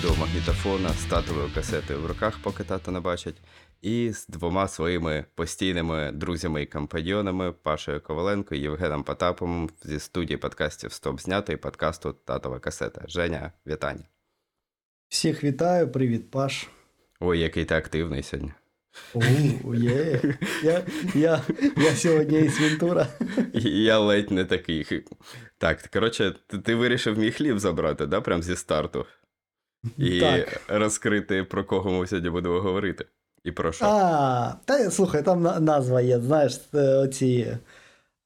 відеомагнітофона з татовою касетою в руках, поки тато не бачить, і з двома своїми постійними друзями і компаньйонами Пашою Коваленко і Євгеном Потаповим зі студії подкастів Стоп знято і подкасту Татова касета. Женя, вітання. Всіх вітаю, привіт, Паш. Ой, який ти активний сьогодні. У, є. Я, я, я сьогодні із Вентура. Я ледь не такий. Так, коротше, ти, ти вирішив мій хліб забрати, да? Прям зі старту. І Так. розкрити, про кого ми сьогодні будемо говорити. І про що. А, та слухай, там назва є, знаєш, е, оці.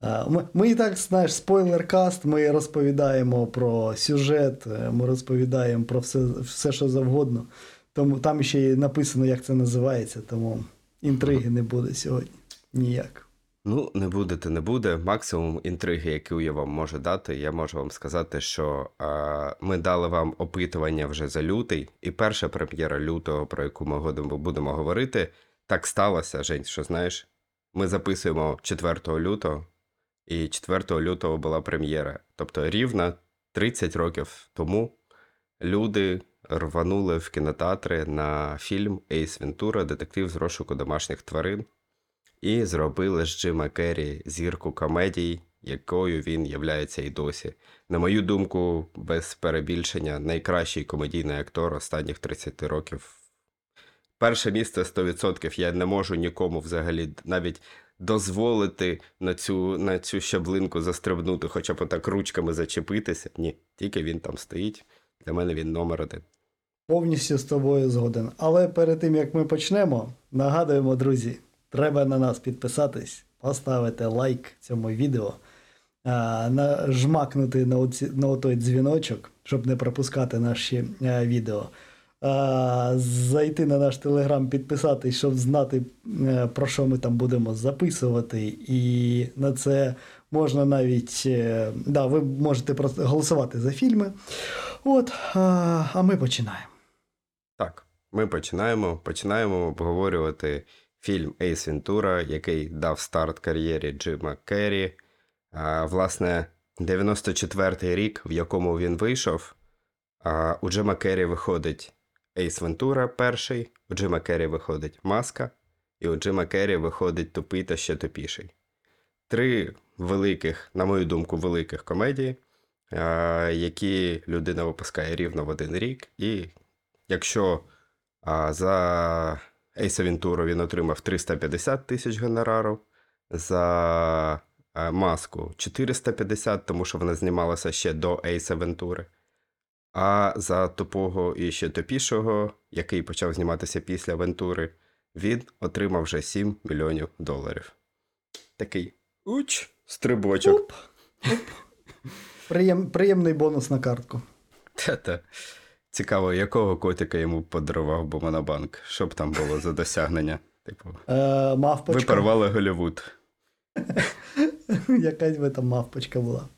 е, Ми, ми і так, знаєш, спойлер-каст, ми розповідаємо про сюжет, е, ми розповідаємо про все, все що завгодно. Тому там ще й написано, як це називається, тому інтриги не буде сьогодні. Ніяк. Ну, не буде, то не буде. Максимум інтриги, яку я вам можу дати, я можу вам сказати, що а, ми дали вам опитування вже за лютий, і перша прем'єра лютого, про яку ми будемо говорити, так сталося, Жень, що знаєш, ми записуємо 4 лютого, і 4 лютого була прем'єра. Тобто рівно 30 років тому люди рванули в кінотеатри на фільм Ейс Вентура Детектив з розшуку домашніх тварин і зробили з Джима Керрі зірку комедій, якою він являється і досі. На мою думку, без перебільшення, найкращий комедійний актор останніх 30 років. Перше місце 100%. Я не можу нікому взагалі навіть дозволити на цю, на цю щаблинку застрибнути, хоча б отак ручками зачепитися. Ні, тільки він там стоїть. Для мене він номер один. Повністю з тобою згоден. Але перед тим як ми почнемо, нагадуємо, друзі, треба на нас підписатись, поставити лайк цьому відео, нажмакнути на, оці, на той дзвіночок, щоб не пропускати наші е, відео. Зайти на наш телеграм, підписатись, щоб знати, е, про що ми там будемо записувати. І на це можна навіть. е, Да, ви можете просто голосувати за фільми. От, а ми починаємо. Так, ми починаємо. Починаємо обговорювати фільм Ейс Вентура, який дав старт кар'єрі Джима Керрі. А, власне, 94-й рік, в якому він вийшов. А, у Джима Керрі виходить Ейс Вентура перший, у Джима Керрі виходить Маска, і у Джима Керрі виходить Тупий та ще тупіший. Три великих, на мою думку, великих комедії, які людина випускає рівно в один рік. І якщо за Ейса Вентуру він отримав 350 тисяч гонорарів, за маску 450, тому що вона знімалася ще до Ейса Вентури. А за тупого і ще тупішого, який почав зніматися після Вентури, він отримав вже 7 мільйонів доларів. Такий уч, стрибочок. Оп, оп. Приєм, приємний бонус на картку. Та-та. Цікаво, якого котика йому подарував би Монобанк? Що б там було за досягнення? Типу, Е, мавпочка. ви порвали Голлівуд. Якась би там мавпочка була.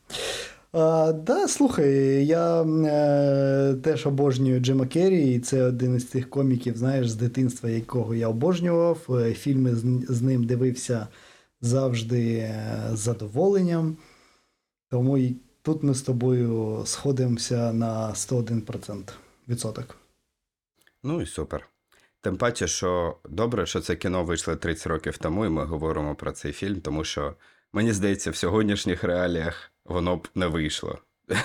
А, да, слухай, я е, теж обожнюю Джима Керрі, і це один із тих коміків, знаєш, з дитинства, якого я обожнював. Е, Фільми з, з ним дивився завжди е, з задоволенням. Тому і тут ми з тобою сходимося на 101% відсоток. Ну і супер. Тим паче, що добре, що це кіно вийшло 30 років тому, і ми говоримо про цей фільм, тому що мені здається, в сьогоднішніх реаліях воно б не вийшло.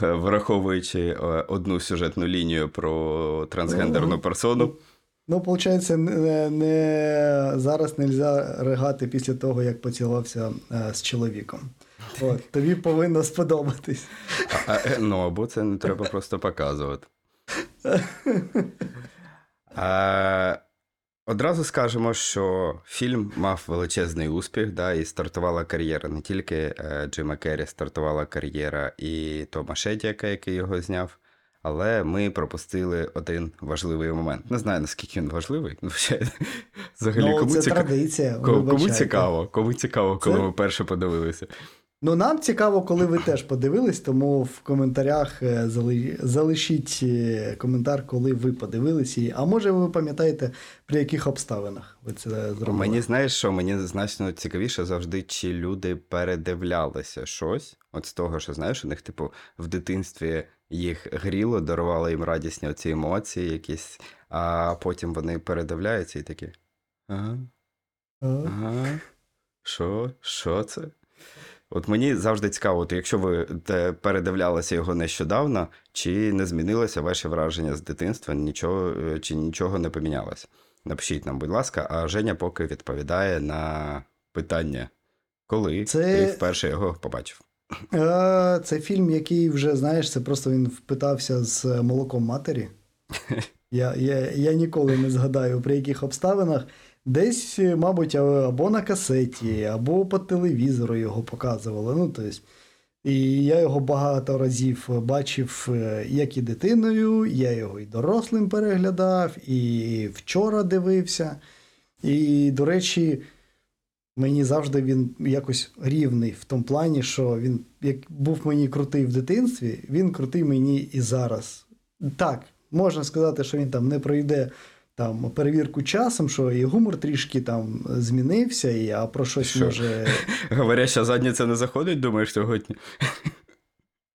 Враховуючи е, одну сюжетну лінію про трансгендерну персону. Ну, виходить, не, не, зараз не можна ригати після того, як поцілувався е, з чоловіком. От, тобі повинно сподобатись. А, е, ну, або це не треба просто показувати. А, одразу скажемо, що фільм мав величезний успіх, да, і стартувала кар'єра не тільки е, Джима Керрі, стартувала кар'єра і Тома Шедіака, який його зняв. Але ми пропустили один важливий момент. Не знаю, наскільки він важливий. Ну, ще, взагалі, ну, кому, це ціка... традиція. кому, кому цікаво, кому цікаво, коли Це- ми перше подивилися. Ну, нам цікаво, коли ви теж подивились, тому в коментарях е, залишіть е, коментар, коли ви подивились її. А може ви пам'ятаєте, при яких обставинах ви це зробили? Мені знаєш, що мені значно цікавіше завжди, чи люди передивлялися щось. От з того, що знаєш, у них, типу, в дитинстві їх гріло, дарувало їм радісні оці емоції якісь, а потім вони передивляються і такі. Ага, ага. Що? Що це? От мені завжди цікаво, от якщо ви передивлялися його нещодавно, чи не змінилося ваше враження з дитинства, нічого, е, чи нічого не помінялося? Напишіть нам, будь ласка, а Женя поки відповідає на питання, коли Це- ти вперше його побачив. Е, Це фільм, який вже, знаєш, це просто він впитався з молоком матері. Я, я, я ніколи не згадаю, при яких обставинах. Десь, е, мабуть, або на касеті, або по телевізору його показували. Ну, тобто, і я його багато разів бачив е, як і дитиною, я його і дорослим переглядав, і вчора дивився. І, до речі, мені завжди він якось рівний в тому плані, що він як був мені крутий в дитинстві, він крутий мені і зараз. Так, можна сказати, що він там не пройде там перевірку часом, що і гумор трішки там змінився, і а про щось Що? може. Говоряща задниця не заходить, думаєш, сьогодні?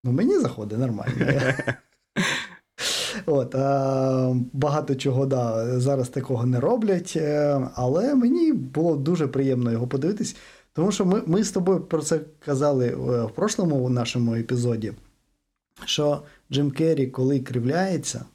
Ну, мені заходить нормально. От, а, багато чого да, зараз такого не роблять, е, але мені було дуже приємно його подивитись, тому що ми, ми з тобою про це казали е, в прошлому нашому епізоді, що Джим Керрі, коли кривляється,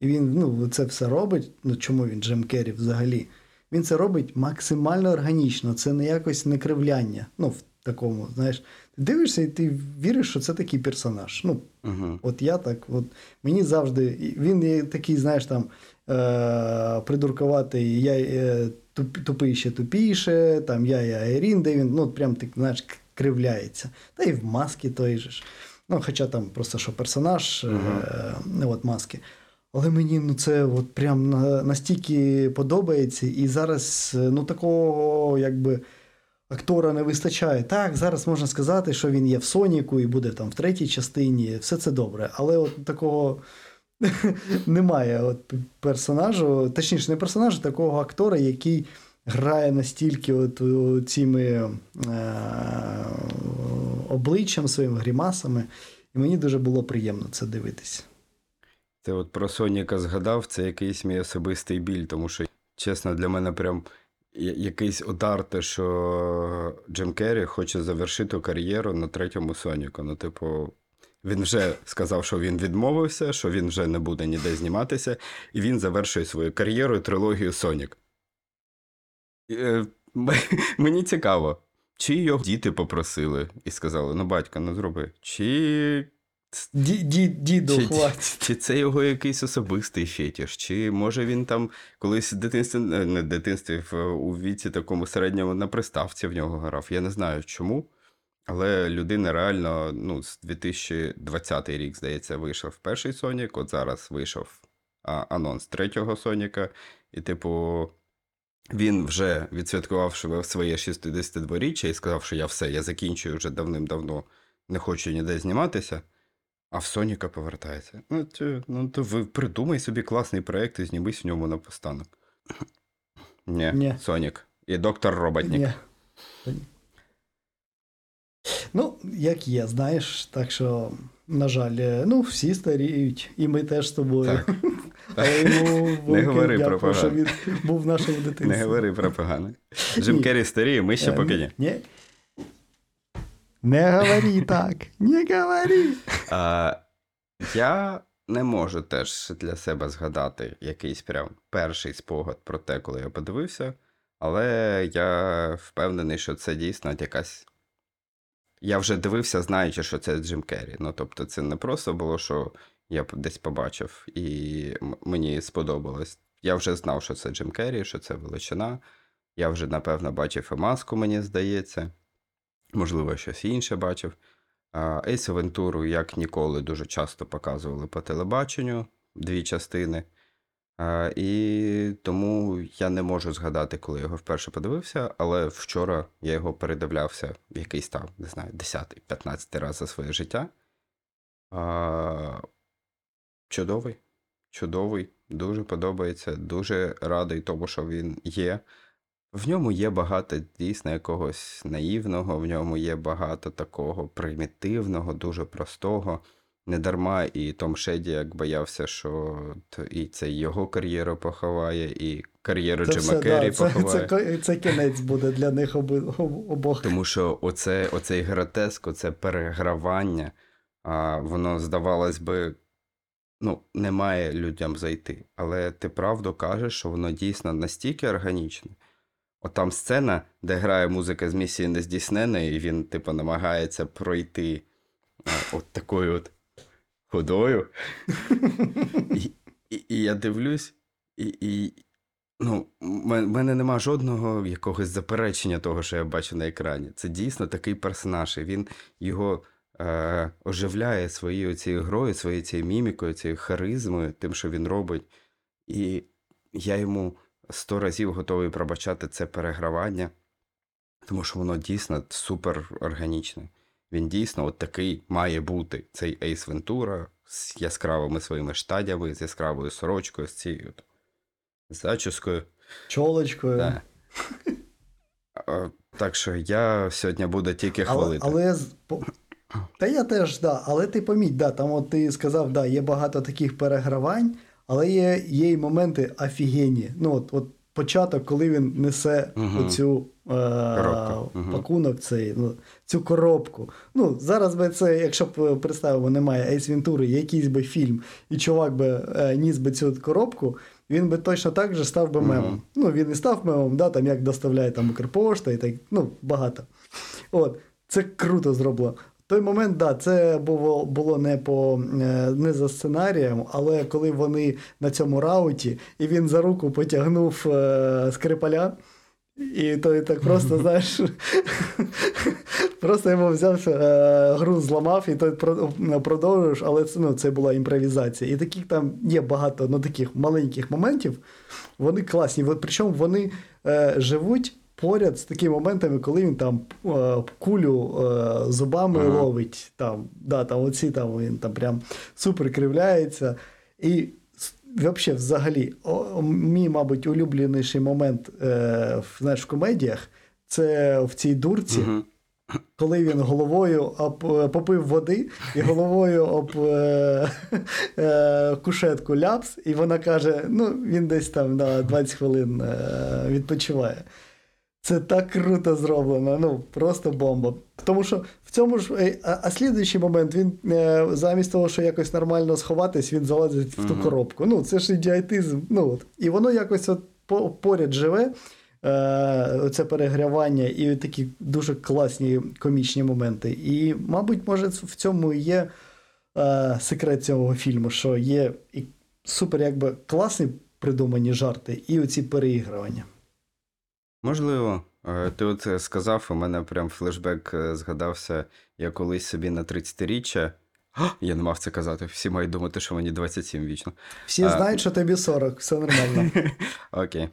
і він ну, це все робить. Ну чому він Джим Керрі взагалі? Він це робить максимально органічно, це не якось не кривляння. Ну, в такому, знаєш, ти дивишся і ти віриш, що це такий персонаж. Ну, Угу. От я так, от мені завжди. Він є такий, знаєш, там е, придуркуватий, я е, туп, тупий ще тупіше, там я і Айрін, де він, ну, прям так, знаєш, кривляється. Та і в маски той же ж. Ну, хоча там просто що персонаж, е, ну, от маски. Але мені ну, це от прям настільки подобається, і зараз е, ну, такого, якби. Актора не вистачає. Так, зараз можна сказати, що він є в Соніку і буде там в третій частині. Все це добре. Але от такого немає от персонажу, точніше, не персонажу, такого актора, який грає настільки от цими е, обличчям, своїми грімасами. І мені дуже було приємно це дивитися. Ти от про Соніка згадав, це якийсь мій особистий біль, тому що, чесно, для мене прям якийсь удар, те, що Джим Керрі хоче завершити кар'єру на третьому Соніку. Ну, типу, він вже сказав, що він відмовився, що він вже не буде ніде зніматися, і він завершує свою кар'єру і трилогію Сонік. Е, Мені цікаво, чи його діти попросили і сказали: ну, батько, ну зроби. Чи Ді, ді, діду, чи, хватить. чи це його якийсь особистий фетіш? Чи може він там колись в дитинстві, е, не в дитинстві, у віці такому середньому на приставці в нього грав? Я не знаю чому. Але людина реально, ну, з 2020 рік, здається, вийшов перший Сонік, от зараз вийшов а, анонс третього Соніка, і, типу, він вже відсвяткував своє 62-річчя і сказав, що я все, я закінчую вже давним-давно, не хочу ніде зніматися. А в Соніка повертається. Ну, це, ну то ви придумай собі класний проєкт і знімись в ньому на постанок. Ні, Ні. Сонік. І доктор Роботник. Ні. Ну, як є, знаєш, так що, на жаль, е, ну, всі старіють, і ми теж з тобою. Так. Але йому велике говори про погане. він був в нашому дитинстві. Не говори про погане. Джим. Керрі старіє, ми ще Е, поки ні. Ні. Не говори так, не говори. А, я не можу теж для себе згадати якийсь прям перший спогад про те, коли я подивився, але я впевнений, що це дійсно якась. Я вже дивився, знаючи, що це Джим Керрі. Ну, тобто, це не просто було, що я десь побачив і мені сподобалось. Я вже знав, що це Джим Керрі, що це величина. Я вже, напевно, бачив і маску, мені здається. Можливо, щось інше бачив. Ейс Вентуру, як ніколи, дуже часто показували по телебаченню дві частини. І тому я не можу згадати, коли я його вперше подивився, але вчора я його передивлявся якийсь там, не знаю, 10-15 раз за своє життя. Чудовий, чудовий, дуже подобається, дуже радий тому, що він є. В ньому є багато дійсно якогось наївного, в ньому є багато такого примітивного, дуже простого. Недарма і Том Шеді як боявся, що і це його кар'єру поховає, і кар'єру Це Джима все, Керрі да, це, поховає. це, це, це кінець буде для них оби, об- обох. Тому що оце, оцей гротеск, оце перегравання, а, воно, здавалось би, ну, не має людям зайти. Але ти правду кажеш, що воно дійсно настільки органічне. Там сцена, де грає музика з місії нездійсненої, і він, типу, намагається пройти от такою от ходою. І, і, і я дивлюсь, і, і ну, в мене нема жодного якогось заперечення того, що я бачу на екрані. Це дійсно такий персонаж, і він його е, оживляє своєю цією грою, своєю цією мімікою, цією харизмою, тим, що він робить. І я йому сто разів готовий пробачати це перегравання, тому що воно дійсно супер органічне. Він дійсно от такий має бути цей Ейс Вентура з яскравими своїми штадями, з яскравою сорочкою, з цією от зачіскою. Чолочкою. Да. Так що я сьогодні буду тільки хвалити. але по- та я теж, да, але ти поміть, да, там от ти сказав, да, є багато таких перегравань, але є, є й моменти офігенні. Ну, от, от початок, коли він несе Мгм. оцю е, Коробку. Пакунок, цей, ну, цю коробку. Ну, зараз би це, якщо б е, представимо, немає Ейс Вентури, якийсь би фільм, і чувак би е, ніс би цю коробку, він би точно так же став би мемом. Ну, він і став мемом, да, там як доставляє там Укрпошта і так, ну, багато. От, це круто зроблено. Той момент, да, це було, було не по е, не за сценарієм, але коли вони на цьому рауті, і він за руку потягнув е, скрипаля, і той так просто, знаєш, просто йому взявся, е, гру зламав, і той продовжуєш, але це, ну, це була імпровізація. І таких там є багато ну, таких маленьких моментів. Вони класні. Причому вони е, живуть поряд з такими моментами, коли він там е, кулю е, зубами Ага. ловить. Там, да, там оці там він там прям супер кривляється. І взагалі, взагалі, о, мій, мабуть, улюбленіший момент е, в, знаєш, в комедіях це в цій дурці. Мгм. Коли він головою об, попив води і головою об е, е, кушетку ляпс, і вона каже: ну, він десь там на 20 хвилин е, відпочиває. Це так круто зроблено, ну просто бомба. Тому що в цьому ж. е, А, а слідуючий момент він е, замість того, що якось нормально сховатись, він залазить в ту коробку. Ну, це ж ідіотизм. Ну, от. І воно якось от поряд живе. Е, це перегрівання і такі дуже класні комічні моменти. І, мабуть, може, в цьому і є е, секрет цього фільму, що є і супер якби класні придумані жарти, і оці переігрування. Можливо, Е, ти оце сказав, у мене прям флешбек е, згадався. Я колись собі на 30-річчя. Я не мав це казати. Всі мають думати, що мені 27 вічно. Всі А. знають, що тобі 40, все нормально. Окей.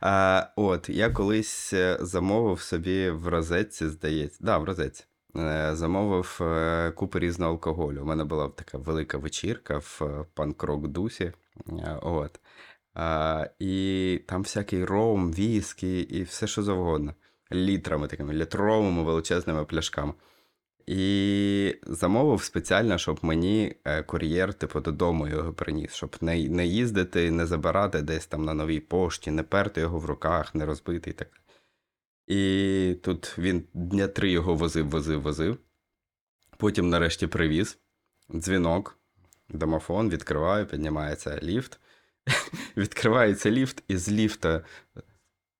А, от, я колись е, замовив собі в розетці, здається. Да, в розетці. Е, Замовив е, купу різного алкоголю. У мене була така велика вечірка в е, панк-рок дусі. Е, От. А, і там всякий ром, віскі і все, що завгодно. Літрами такими, літровими величезними пляшками. І замовив спеціально, щоб мені е, кур'єр, типу, додому його приніс, щоб не, не їздити, не забирати десь там на новій пошті, не перти його в руках, не розбити і так. І тут він дня три його возив, возив, возив. Потім нарешті привіз. Дзвінок, домофон, відкриваю, піднімається ліфт. Відкривається ліфт, і з ліфта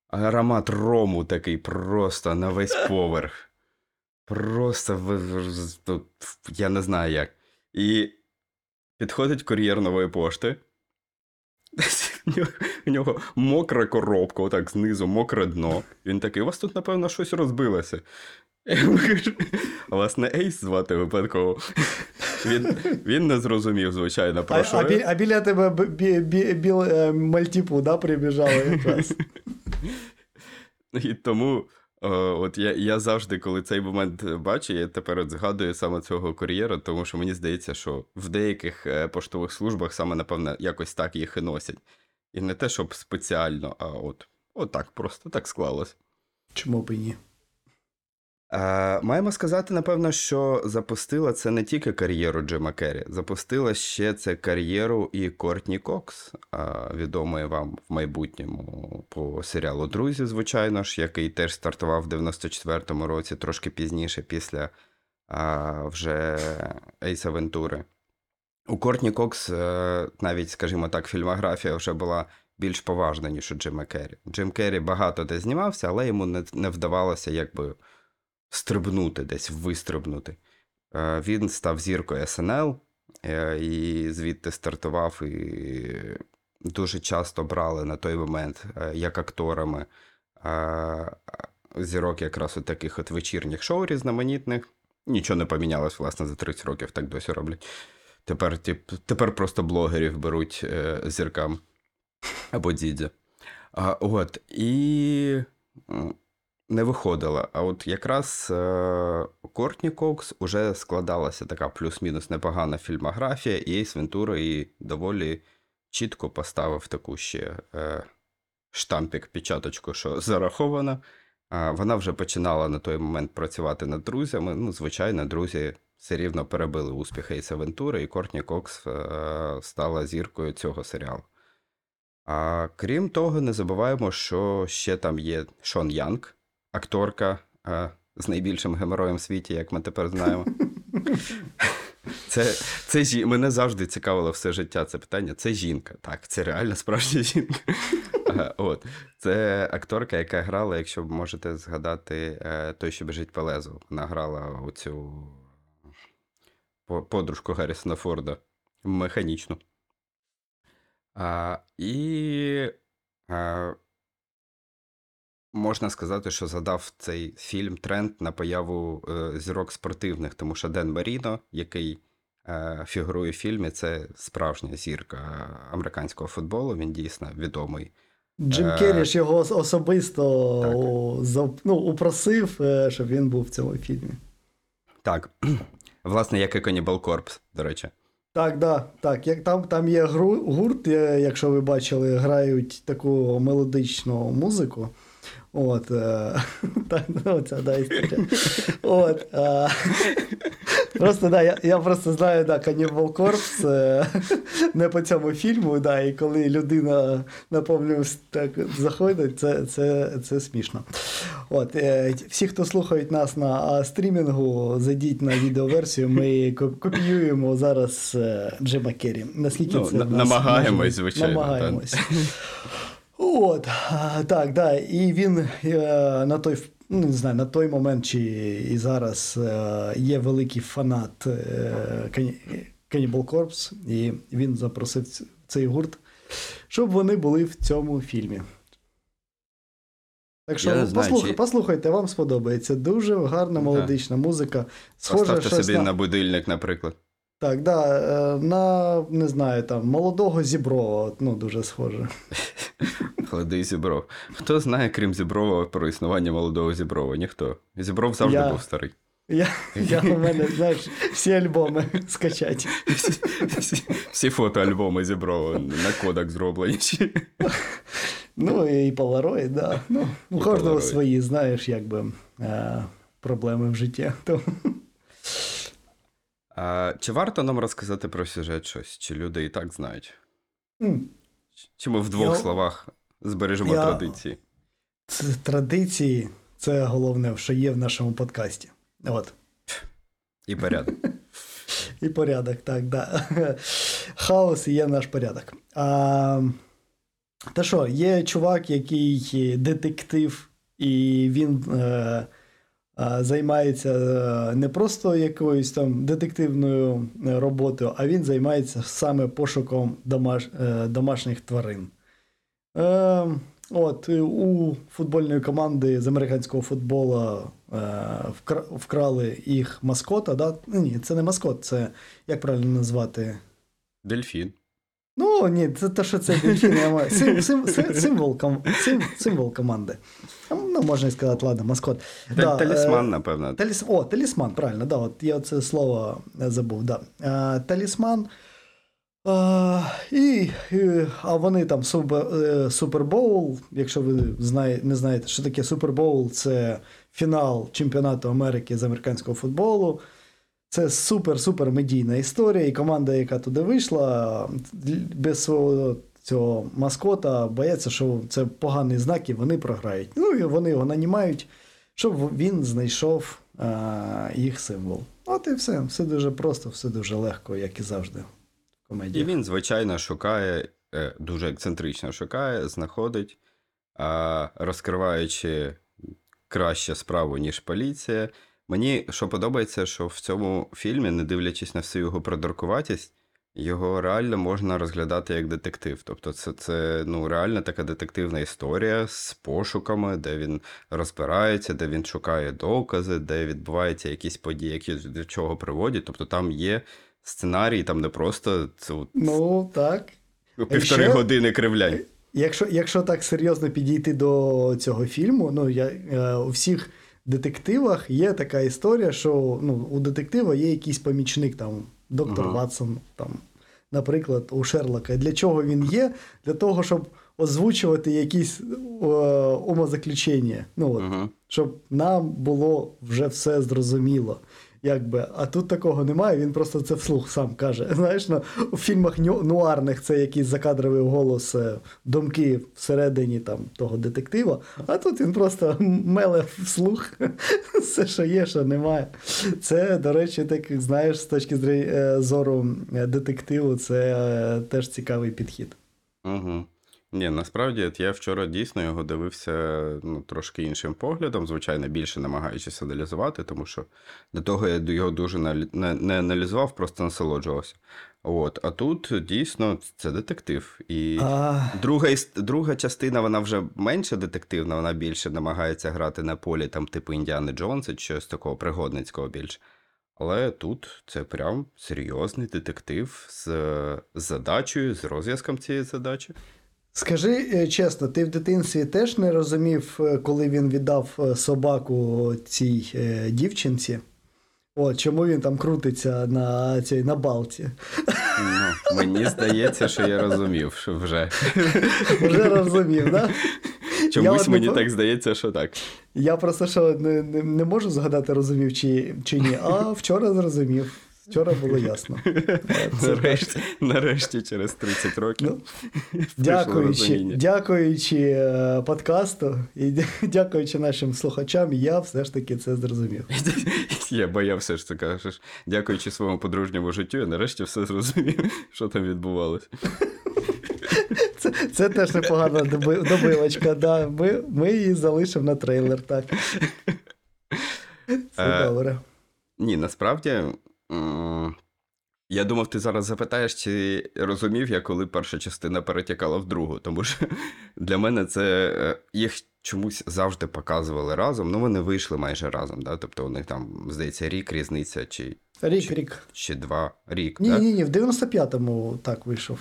аромат рому такий просто на весь поверх. Просто я не знаю як. І підходить кур'єр нової пошти. В нього, мокра коробка, отак знизу, мокре дно. Він такий, у вас тут, напевно, щось розбилося. А вас не Ейс звати випадково. Він, він не зрозумів, звичайно, А, що. а, бі, а біля тебе бі, бі, бі, біл, е, мальтіпу, да, прибіжали якраз. І тому е, от я, я завжди, коли цей момент бачу, я тепер от згадую саме цього кур'єра, тому що мені здається, що в деяких е, поштових службах саме, напевно, якось так їх і носять. І не те, щоб спеціально, а от, от так, просто так склалось. Чому б і ні? Е, маємо сказати, напевно, що запустила це не тільки кар'єру Джима Керрі, запустила ще це кар'єру і Кортні Кокс, е, відомої вам в майбутньому по серіалу Друзі, звичайно ж, який теж стартував в 94-му році, трошки пізніше, після е, вже Ейса Вентури. У Кортні Кокс, е, навіть, скажімо так, фільмографія вже була більш поважна, ніж у Джима Керрі. Джим Керрі багато де знімався, але йому не, не вдавалося якби стрибнути десь, вистрибнути. Е, Він став зіркою СНЛ е, і звідти стартував і дуже часто брали на той момент е, як акторами зірок якраз у таких от вечірніх шоу різноманітних. Нічого не помінялось, власне, за 30 років так досі роблять. Тепер, тип, тепер просто блогерів беруть е, зіркам або дідя. А, от, і не виходила. А от якраз е, Кортні Кокс уже складалася така плюс-мінус непогана фільмографія, і Ейс Вентура її доволі чітко поставив таку ще е, штампік, печаточку, що зарахована. Вона вже починала на той момент працювати над друзями. Ну, звичайно, друзі все рівно перебили успіх Ейса Вентури, і Кортні Кокс е, стала зіркою цього серіалу. А крім того, не забуваємо, що ще там є Шон Янг, акторка е, з найбільшим геморроєм в світі, як ми тепер знаємо. Це, це жі... Мене завжди цікавило все життя це питання. Це жінка. Так, це реально справжня жінка. Е, От. Це акторка, яка грала, якщо ви можете згадати, е, той, що біжить по лезу. Вона грала оцю подружку Гаррісона Форда механічну. А, і а, можна сказати, що задав цей фільм тренд на появу е, зірок спортивних, тому що Ден Маріно, який е, фігурує в фільмі, це справжня зірка американського футболу. Він дійсно відомий. Джим Е, Керрі ж його особисто так. ну, упросив, щоб він був в цьому фільмі. Так, власне, як і Cannibal Corpse, до речі. Так, да, так. Як там, там є гурт, якщо ви бачили, грають таку мелодичну музику. От, е, так, ну, це да, історія. От, е, просто, да, я, я просто знаю, да, Cannibal Corpse е, не по цьому фільму, да, і коли людина на повному с- так заходить, це, це, це смішно. От, е, всі, хто слухають нас на стрімінгу, зайдіть на відеоверсію. Ми копіюємо зараз е, Джима Керрі. Наскільки Ну, це нас намагаємось, звичайно, Намагаємось. От, так, да. І він е, на той, ну, не знаю, на той момент чи і зараз е, є великий фанат е, Cannibal Corpse, і він запросив цей гурт, щоб вони були в цьому фільмі. Так що Я знаю, послух- чи- послухайте, вам сподобається. Дуже гарна мелодична музика. Схоже, Поставте собі на... на будильник, наприклад. Так, да, е, на не знаю, там молодого Зіброва, ну дуже схоже. Холодий Зібров. Хто знає, крім Зіброва, про існування молодого Зіброва? Ніхто. Зібров завжди Я- був старий. Я, я у мене, знаєш, всі альбоми скачать. Всі, всі, всі фотоальбоми Зіброва на кодак зроблені. Ну і Polaroid, да. Ну, у кожного Polaroid. свої, знаєш, якби е, проблеми в житті. А, чи варто нам розказати про сюжет щось? Чи люди і так знають? м, Чи ми в двох Я- словах збережемо Я- традиції? це традиції це головне, що є в нашому подкасті. От. І порядок. І порядок, так, да. Хаос і є наш порядок. А, та що, є чувак, який детектив, і він е, займається е, не просто якоюсь там детективною е, роботою, а він займається саме пошуком домаш, е, домашніх тварин. Е, от, у футбольної команди з американського футболу е, вкрали їх маскота. Да? Ні, це не маскот, це як правильно назвати? Дельфін. Ну, ні, це те, що це дельфін. Сим, сим, сим, символ, сим, символ команди. Ну, можна і сказати, ладно, маскот. Е, Талісман, напевно. Таліс... О, талісман, правильно, да, от я це слово е, забув. Да. Е, талісман. Е, і, і, а вони там супер, е, Супербоул. Якщо ви знає, не знаєте, що таке Супербоул, це фінал чемпіонату Америки з американського футболу. Це супер-супер медійна історія, і команда, яка туди вийшла, без свого цього маскота, бояться, що це поганий знак, і вони програють. Ну і вони його нанімають, щоб він знайшов а, їх символ. От і все. Все дуже просто, все дуже легко, як і завжди. В І він, звичайно, шукає, е, дуже ексцентрично шукає, знаходить, розкриваючи краще справу, ніж поліція. Мені що подобається, що в цьому фільмі, не дивлячись на всю його придуркуватість, його реально можна розглядати як детектив. Тобто, це, це ну, реально така детективна історія з пошуками, де він розбирається, де він шукає докази, де відбуваються якісь події, які до чого приводять. Тобто там є сценарій, там не просто це Ну так. півтори ще- години кривлянь. Якщо, якщо так серйозно підійти до цього фільму, ну я е, у всіх детективах є така історія, що ну, у детектива є якийсь помічник, там, доктор Ага. Ватсон, там, наприклад, у Шерлока. Для чого він є? Для того, щоб озвучувати якісь е, умозаключення. Ну, от, ага. щоб нам було вже все зрозуміло. Якби, а тут такого немає, він просто це вслух сам каже. Знаєш, ну, у фільмах нуарних це якийсь закадровий голос, е, думки всередині там, того детектива, а тут він просто меле вслух все, що є, що немає. Це, до речі, так, знаєш, з точки е, зору детективу, це е, теж цікавий підхід. Угу. Ні, насправді от я вчора дійсно його дивився ну, трошки іншим поглядом, звичайно, більше намагаючись аналізувати, тому що до того я його дуже не, не аналізував, просто насолоджувався. От, а тут дійсно це детектив. І А, друга, друга частина, вона вже менше детективна, вона більше намагається грати на полі, там, типу Індіани Джонса, чи щось такого пригодницького більше. Але тут це прям серйозний детектив з, з задачею, з розв'язком цієї задачі. Скажи е, чесно, ти в дитинстві теж не розумів, е, коли він віддав е, собаку цій дівчинці? От, чому він там крутиться на цій на балці? Ну, мені здається, що я розумів, що вже. Вже розумів, да? Чомусь не мені по- так здається, що так. Я просто що не, не, не можу згадати, розумів чи, чи ні, а вчора зрозумів. Вчора було ясно. Це Нарешті, нарешті, через 30 років. Ну, Дякуючи, дякуючи е, подкасту і дякуючи нашим слухачам, я все ж таки це зрозумів. Я боявся, що ти кажеш. Дякуючи своєму подружньому життю, я нарешті все зрозумів, що там відбувалося. Це, це теж непогана добивочка. Да. Ми, ми її залишимо на трейлер, так. Це добре. Ні, насправді. Я думав, ти зараз запитаєш, чи розумів я, коли перша частина перетікала в другу. Тому що для мене це е, їх чомусь завжди показували разом. Ну, вони вийшли майже разом. Да? Тобто у них там, здається, рік різниця, чи, Рік, рік. чи два рік. Ні, да? ні, ні, в 95-му так вийшов.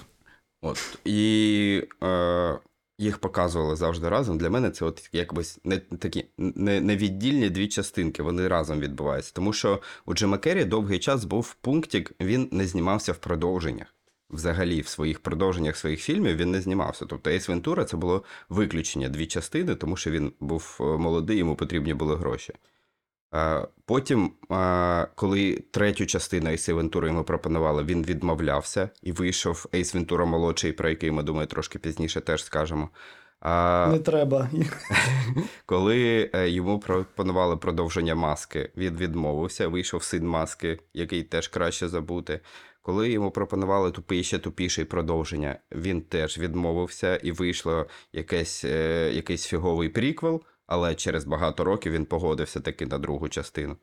От. І е, їх показували завжди разом. Для мене це от якось не такі не, не віддільні дві частинки, вони разом відбуваються. Тому що у Джима Керрі довгий час був пунктик, він не знімався в продовженнях. Взагалі, в своїх продовженнях своїх фільмів він не знімався. Тобто Ейс Вентура це було виключення дві частини, тому що він був е, молодий, йому потрібні були гроші. Е, Потім, е, коли третю частину Ейс Вентури йому пропонували, він відмовлявся і вийшов Ейс Вентура молодший, про який ми думаю, трошки пізніше теж скажемо. А Не треба. коли е, йому пропонували продовження маски, він відмовився, вийшов син маски, який теж краще забути. Коли йому пропонували тупий ще тупіший продовження, він теж відмовився і вийшло якесь, якийсь фіговий приквел, але через багато років він погодився таки на другу частину.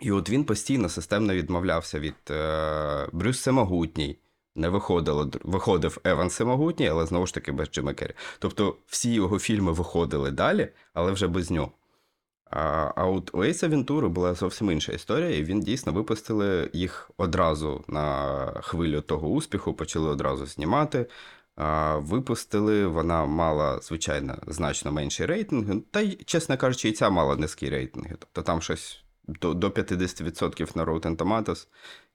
І от він постійно системно відмовлявся від е, Брюс Всемогутній. Не виходило, виходив Еван Всемогутній, але знову ж таки без Джима Керрі. Тобто всі його фільми виходили далі, але вже без нього. А, а от у Ейса Вентури була зовсім інша історія, і він дійсно випустили їх одразу на хвилю того успіху, почали одразу знімати. Випустили, вона мала, звичайно, значно менший рейтинг, та й, чесно кажучи, і ця мала низькі рейтинги. Тобто там щось до, до 50% на Rotten Tomatoes,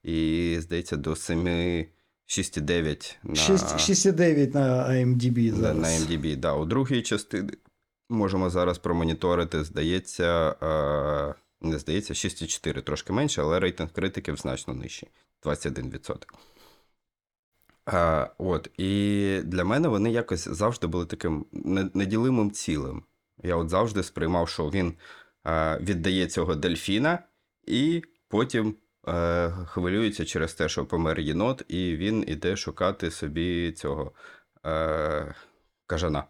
і, здається, до 7, 6,9 на, 6,9 на IMDb зараз. на MDB. Да. У другій частині можемо зараз промоніторити, здається, не здається, 6,4 трошки менше, але рейтинг критиків значно нижчий 21%. Е, от, і для мене вони якось завжди були таким не- неділимим цілим. Я от завжди сприймав, що він е, віддає цього дельфіна, і потім е, хвилюється через те, що помер єнот, і він іде шукати собі цього е, кажана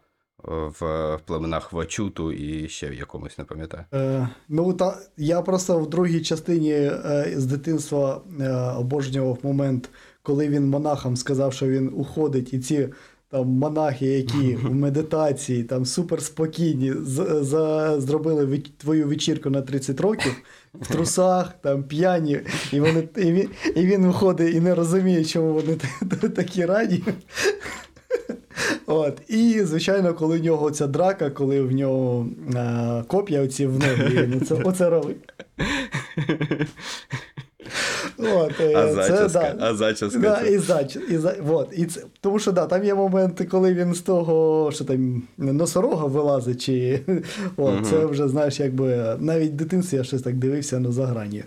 в племенах Вачуту і ще в якомусь, не пам'ятаю. Е, ну, та, я просто в другій частині е, з дитинства е, обожнював момент, коли він монахам сказав, що він уходить, і ці там монахи, які в медитації, там суперспокійні, з, за, зробили ве- твою вечірку на 30 років в трусах, там п'яні, і, вони, і, він, і він виходить і не розуміє, чому вони такі раді. От. І, звичайно, коли в нього ця драка, коли в нього е, коп'я оці в ноги, оце, оце робить. От, е, А це, зачіска, да. а зачіска. Да, і зач, і за, вот, і це, тому що да, там є моменти, коли він з того, що там носорога вилазить, чи от, Мгм. це вже, знаєш, якби навіть в дитинстві я щось так дивився на заграні.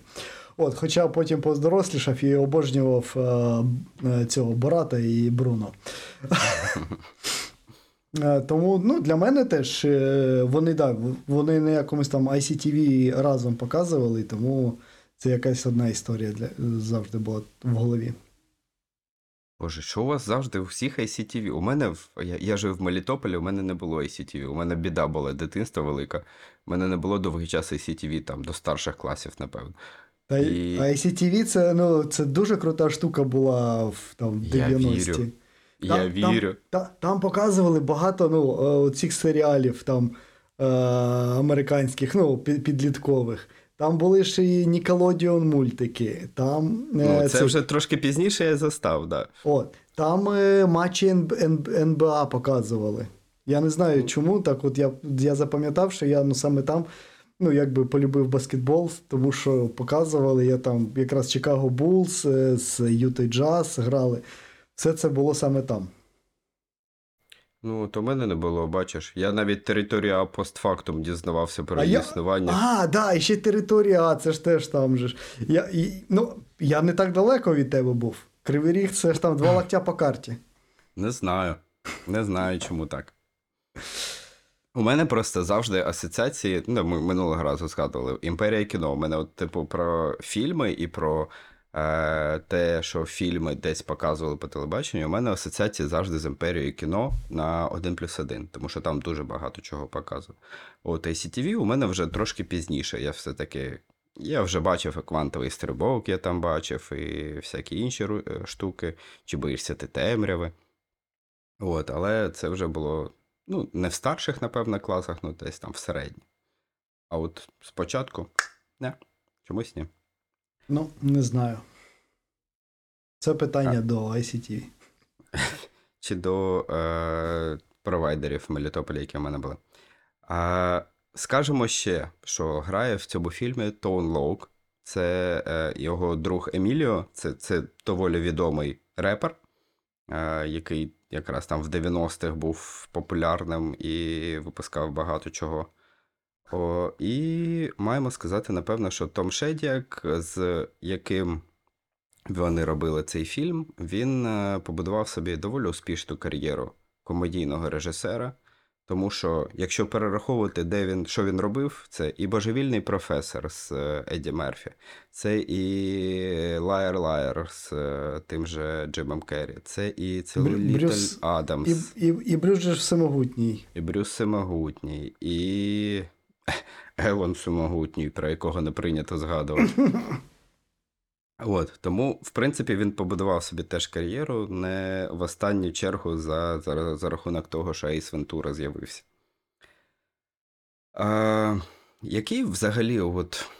От, хоча потім поздорослішав і обожнював е, е, цього Бората і Бруно. Е, Тому ну, для мене теж е, вони, да, вони на якомусь там ICTV разом показували, тому це якась одна історія для, завжди була в голові. Боже, що у вас завжди у всіх ICTV? У мене я, я жив в Мелітополі, у мене не було ICTV. У мене біда була дитинство велика. У мене не було довгий час ICTV, там до старших класів, напевно. Та І-. ICTV це, ну, це дуже крута штука була в там, 90-ті. вірю. Я Там- Та, там показували багато ну, е, цих серіалів там, е, американських, ну, пі- підліткових. Там були ще і Nickelodeon мультики. Там, е, Ну, це вже трошки пізніше я застав, да. От, там е, матчі НБА показували. Я не знаю чому, так от я, я запам'ятав, що я ну, саме там ну, якби полюбив баскетбол, тому що показували, я там якраз Чикаго Булс з Юти Джаз грали. Все це було саме там. Ну, то в мене не було, бачиш. Я навіть територія постфактум дізнавався про А її я- існування. А, да, і ще територія, А, це ж теж там же ж. Я, і, ну, я не так далеко від тебе був. Кривий Ріг це ж там два локтя по карті. Не знаю. Не знаю, чому так. У мене просто завжди асоціації, ну, ми минулого разу згадували, імперія кіно. У мене, от, типу, про фільми і про те, що фільми десь показували по телебаченню. У мене асоціації завжди з імперією кіно на 1 плюс 1, тому що там дуже багато чого показує. От ACTV у мене вже трошки пізніше. Я все-таки. Я вже бачив квантовий стрибок, я там бачив, і всякі інші е, штуки, чи боїшся ти темряви. От, але це вже було ну, не в старших, напевно, класах, ну десь там в середніх. А от спочатку, не, чомусь ні. Ну, не знаю. Це питання до ICTV. Чи до е, провайдерів Мелітополя, які в мене були. А, скажемо ще, що грає в цьому фільмі Тоун Лоук. Це е, його друг Еміліо, це, це доволі відомий репер, е, який якраз там в 90-х був популярним і випускав багато чого. О, і маємо сказати, напевно, що Том Шедіак, з яким вони робили цей фільм, він е, побудував собі доволі успішну кар'єру комедійного режисера. Тому що, якщо перераховувати, де він, що він робив, це і божевільний професор з е, Едді Мерфі, це і Liar Liar з е, тим же Джимом Керрі, це і Цілитель Адамс. І, і, і Брюс же всемогутній. І Брюс Всемогутній, і Еван Всемогутній, про якого не прийнято згадувати. От, тому, в принципі, він побудував собі теж кар'єру не в останню чергу за, за, за рахунок того, що Ейс Вентура з'явився. А, який взагалі, от,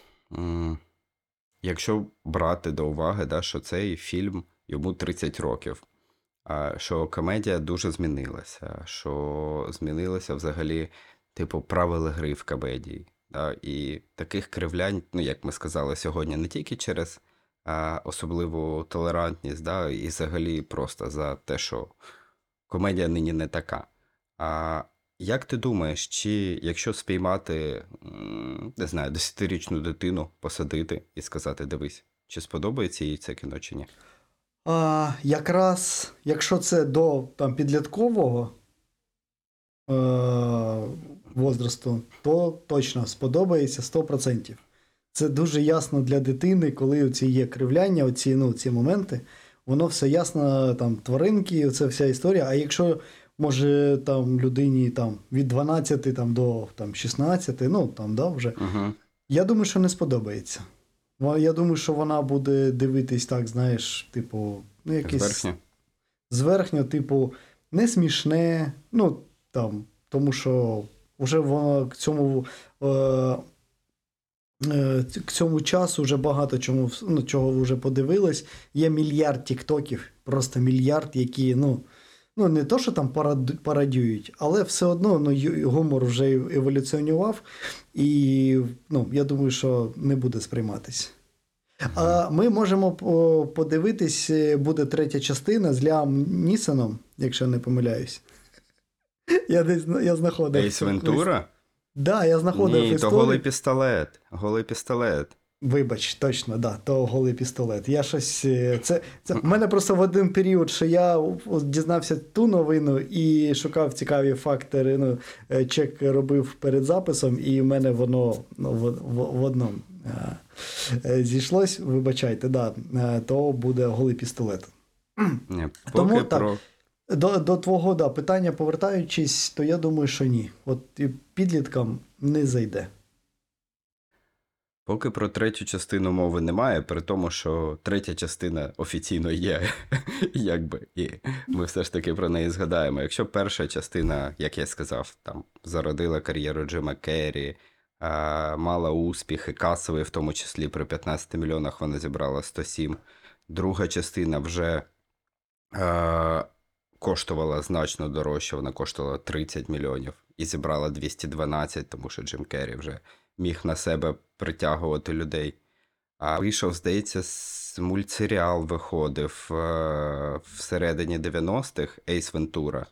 якщо брати до уваги, да, що цей фільм йому 30 років, а, що комедія дуже змінилася, що змінилося взагалі, типу, правила гри в комедії. Да, і таких кривлянь, ну, як ми сказали сьогодні, не тільки через а, особливу толерантність, да, і взагалі просто за те, що комедія нині не така. А як ти думаєш, чи якщо спіймати, не знаю, десятирічну дитину, посадити і сказати, дивись, чи сподобається їй це кіно чи ні? А, якраз, якщо це до там, підліткового возрасту, то точно сподобається 100%. Це дуже ясно для дитини, коли ці є кривляння, оці, ну, ці моменти, воно все ясно, там, тваринки, це вся історія. А якщо може там людині там, від 12 там, до там, 16, ну там, да, вже, Угу. я думаю, що не сподобається. Я думаю, що вона буде дивитись так, знаєш, типу, ну, якесь зверхньо, типу, не смішне, ну там, тому що вже воно к цьому. Е, е, к цьому часу вже багато чому, ну, чого вже подивилось. Є мільярд тіктоків, просто мільярд, які, ну, ну не то, що там парад- парадюють, але все одно ну, гумор вже еволюціонував, і ну, я думаю, що не буде сприйматись. А ми можемо подивитись, е, буде третя частина з Ліам Нісоном, якщо не помиляюсь. Я десь я знаходив. Ейс Вентура? Да, я знаходив Ні, то голий пістолет. Голий пістолет. Вибач, точно, да, то голий пістолет. Я щось. е, Це, це в мене просто в один період, що я дізнався ту новину і шукав цікаві фактори. Ну, е, чек робив перед записом, і в мене воно ну, в, в, в одному е, зійшлось. Вибачайте, да, то буде голий пістолет. Ні, Тому поки так. До, до твого да, питання повертаючись, то я думаю, що ні. От і підліткам не зайде. Поки про третю частину мови немає, при тому, що третя частина офіційно є, якби, і ми все ж таки про неї згадаємо. Якщо перша частина, як я сказав, там зародила кар'єру Джима Керрі, а, мала успіхи, касовий, в тому числі при 15 мільйонах вона зібрала 107. Друга частина вже е, коштувала значно дорожче, вона коштувала 30 мільйонів і зібрала 212, тому що Джим Керрі вже міг на себе притягувати людей. А вийшов, здається, мультсеріал виходив е, всередині 90-х Ейс Вентура.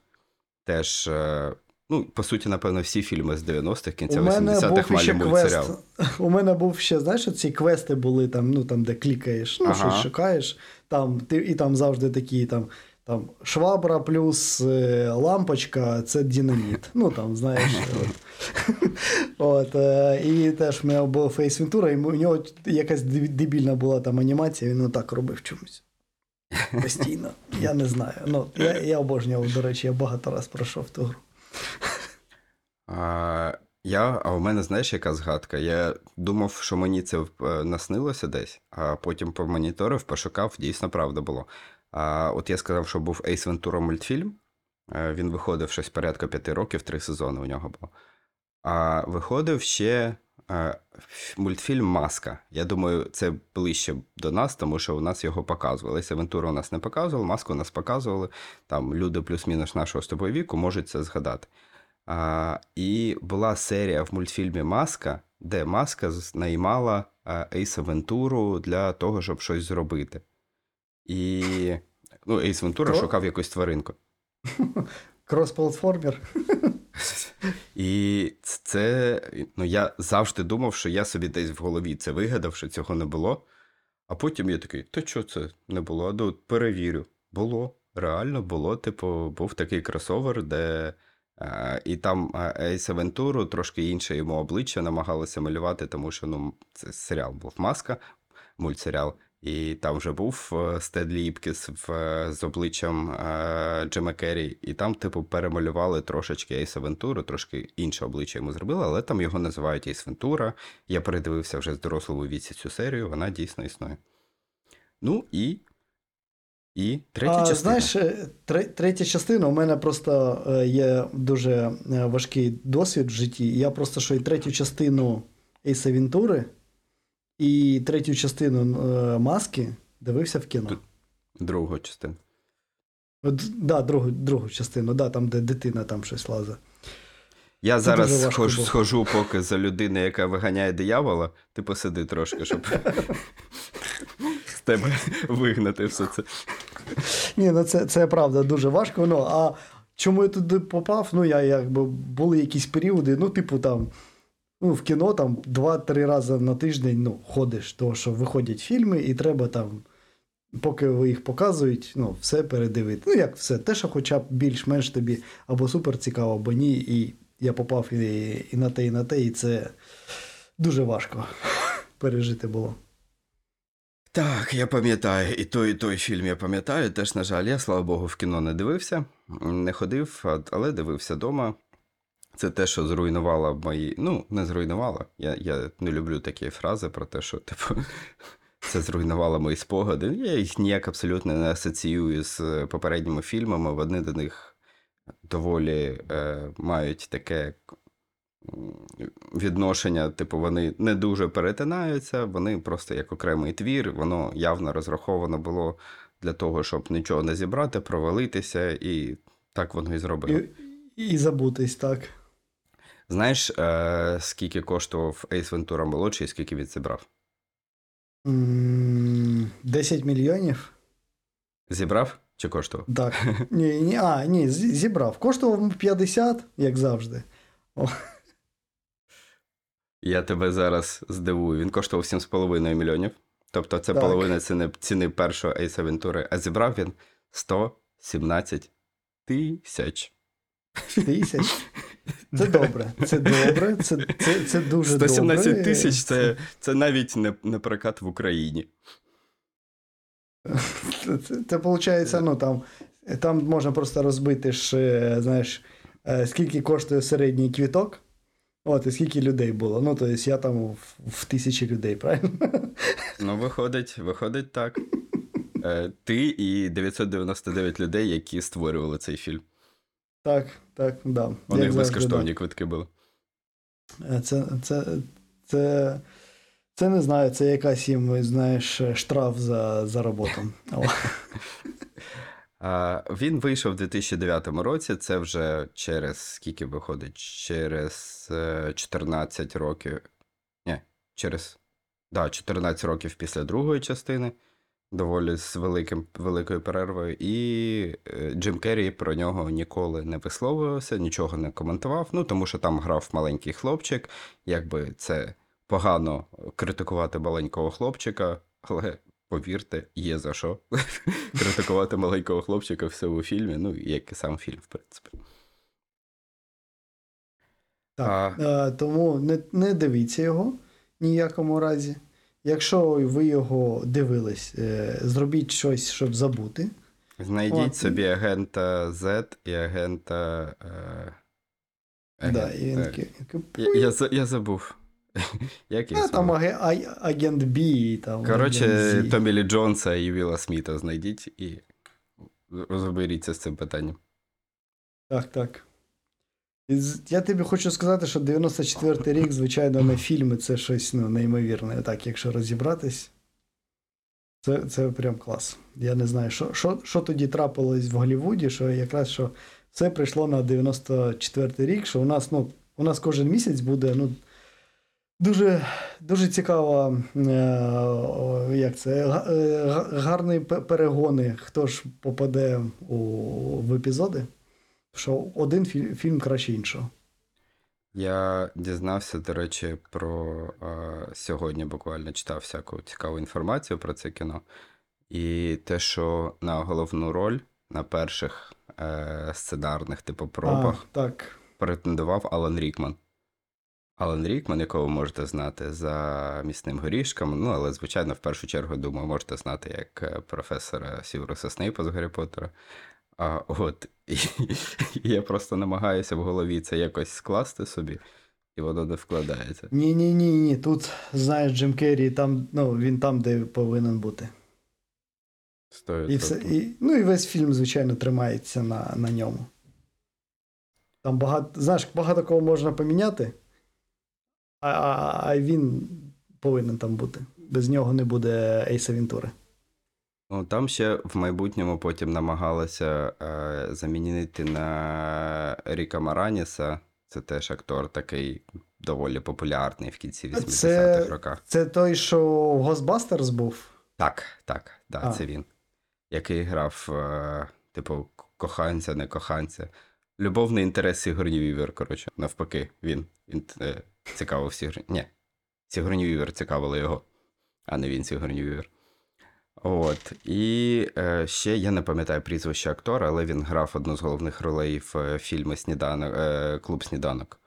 Теж, е, ну, по суті, напевно, всі фільми з 90-х, кінця 80-х був мали мультсеріал. квест. У мене був ще, знаєш, ці квести були там, ну там, де клікаєш, ну, Ага. щось шукаєш, там, ти, і там завжди такі там. Там швабра плюс е, лампочка це динаміт. Ну там, знаєш. От, от е, і теж в мене був Фейс Вентура, і у нього якась дебільна була там анімація, він отак робив чомусь. Постійно. Я не знаю. Ну, я, я обожнював, до речі, я багато раз пройшов ту гру. А, я, а у мене, знаєш, яка згадка? Я думав, що мені це е, наснилося десь, а потім помоніторив, пошукав, дійсно правда було. А, от я сказав, що був Ventura мультфільм. Е, Він виходив щось порядка п'яти років, три сезони у нього було. А виходив ще е, мультфільм Маска. Я думаю, це ближче до нас, тому що у нас його показували. Ace Ventura у нас не показували, маску у нас показували. Там люди плюс-мінус нашого з тобою віку можуть це згадати. А, і була серія в мультфільмі Маска, де маска з- наймала а, Ейса Вентуру для того, щоб щось зробити. І ну, Ейс Вентура шукав якусь тваринку. Крос-платформер. І це, ну, я завжди думав, що я собі десь в голові це вигадав, що цього не було. А потім я такий, то що це не було? А ну, перевірю. Було, реально було. Типу, був такий кросовер, де. е, і там е, Ейса Вентуру трошки інше йому обличчя намагалося малювати, тому що ну, це серіал був маска, мультсеріал. І там вже був е, Стедлі Іпкіс в, е, з обличчям е, Джима Керрі, і там, типу, перемалювали трошечки Ейса Вентуру, трошки інше обличчя йому зробили, але там його називають Ейс Вентура. Я передивився вже з дорослого віці цю серію, вона дійсно існує. Ну і. І третя а, частина. Знаєш, е, тре- третя частина. У мене просто є дуже важкий досвід в житті. Я просто що і третю частину Ейса Вентури і третю частину е, маски дивився в кіно. Другу частину. От, да, другу, другу частину, да, там, де дитина там щось лазить. Я дуже зараз важко схожу, було. схожу поки за людиною, яка виганяє диявола. Ти посиди трошки, щоб з тебе вигнати все це. Ні, ну це, це правда дуже важко. Ну, а чому я туди попав? Ну, я якби були якісь періоди, ну, типу, там, ну, в кіно там два-три рази на тиждень ну, ходиш, тому що виходять фільми, і треба там, поки ви їх показують, ну, все передивити. Ну, як все, те, що хоча б більш-менш тобі або супер цікаво, або ні. І я попав і, і на те, і на те, і це дуже важко пережити було. Так, я пам'ятаю, і той, і той фільм я пам'ятаю. Теж, на жаль, я, слава Богу, в кіно не дивився, не ходив, але дивився вдома. Це те, що зруйнувало мої. Ну, не зруйнувало. Я, я не люблю такі фрази про те, що, типу, це зруйнувало мої спогади. Я їх ніяк абсолютно не асоціюю з е, попередніми фільмами. Вони до них доволі е, мають таке відношення, типу, вони не дуже перетинаються, вони просто як окремий твір, воно явно розраховано було для того, щоб нічого не зібрати, провалитися, і так воно і зробило. І, і забутись, так. Знаєш, е, скільки коштував Ace Ventura молодший і скільки він зібрав? М, 10 мільйонів? Зібрав чи коштував? Так. Ні, ні, а, ні, зібрав. Коштував 50, як завжди. Я тебе зараз здивую. Він коштував 7,5 мільйонів. Тобто це Так. половина ціни, ціни першого Ace Ventura, а зібрав він 117 тисяч. Тисяч. Це добре. Це добре. Це, це, це дуже 117 добре. тисяч це, це навіть не, не прокат в Україні. Це, це, це виходить, ну там, там можна просто розбити ж, е, знаєш, е, скільки коштує середній квіток. От, і скільки людей було. Ну, тобто я там в, в тисячі людей, правильно? Ну, виходить, виходить так. Е, Ти і 999 людей, які створювали цей фільм. Так, так, да. У них безкоштовні квитки були. Е, Це, це, це, це не знаю, це якась їм, знаєш, штраф за, за роботу. Він вийшов у 2009 році. Це вже через скільки виходить? Через е, 14 років. Ні, через да, 14 років після другої частини. Доволі з великим, великою перервою. І е, Джим Керрі про нього ніколи не висловлювався, нічого не коментував. Ну, тому що там грав маленький хлопчик. Якби це погано критикувати маленького хлопчика, але повірте, є за що критикувати маленького хлопчика в цьому фільмі, ну, як і сам фільм, в принципі. Так, е, тому не, не дивіться його ніякому разі. Якщо ви його дивились, е, зробіть щось, щоб забути. Знайдіть От. собі агента Z і агента. Е... Да, і він е, я, я, я забув. Як а, там звав? аге- а- агент Бі, там Коротше. Томі Лі Джонса і Вілла Сміта знайдіть і розберіться з цим питанням. Так, так. Я тобі хочу сказати, що 94-й рік, звичайно, на фільми це щось ну, неймовірне. Так, якщо розібратись, це, це прям клас. Я не знаю, що, що, що тоді трапилось в Голлівуді, що якраз що все прийшло на 94-й рік, що у нас, ну, у нас кожен місяць буде ну, дуже, дуже цікаво, е, як це, е, га- гарні перегони, хто ж попаде у, в епізоди що один фільм, фільм краще іншого. Я дізнався, до речі, про е, сьогодні буквально читав всяку цікаву інформацію про це кіно. І те, що на головну роль на перших е, сценарних типу пробах А, так. претендував Алан Рікман. Алан Рікман, якого ви можете знати за місним горішком. Ну, але, звичайно, в першу чергу, думаю, можете знати як е, професора Сівруса Снейпа з Гаррі Поттера. А, от, і, я просто намагаюся в голові це якось скласти собі, і воно не вкладається. Ні, ні, ні, ні. Тут, знаєш, Джим Керрі, там, ну, він там, де повинен бути. Стоїть. І все, і, ну і весь фільм, звичайно, тримається на, на ньому. Там багато, знаєш, багато кого можна поміняти, А, а, а він повинен там бути. Без нього не буде Ейса Вінтури. Ну, там ще в майбутньому потім намагалися е, замінити на Ріка Мараніса. Це теж актор такий доволі популярний в кінці 80-х Це- роках. Це той, що в Ghostbusters був. Так, так, да, А. це він. Який грав, е, типу, коханця, не коханця. Любовний інтерес Сігурні Вівер, коротше, навпаки, він, е, цікавив Сігурні. Ні, Сігурні Вівер цікавило його, а не він Сігурні Вівер. От. І е, ще я не пам'ятаю прізвище актора, але він грав одну з головних ролей в е, фільмі Сніданок, е, Клуб Сніданок.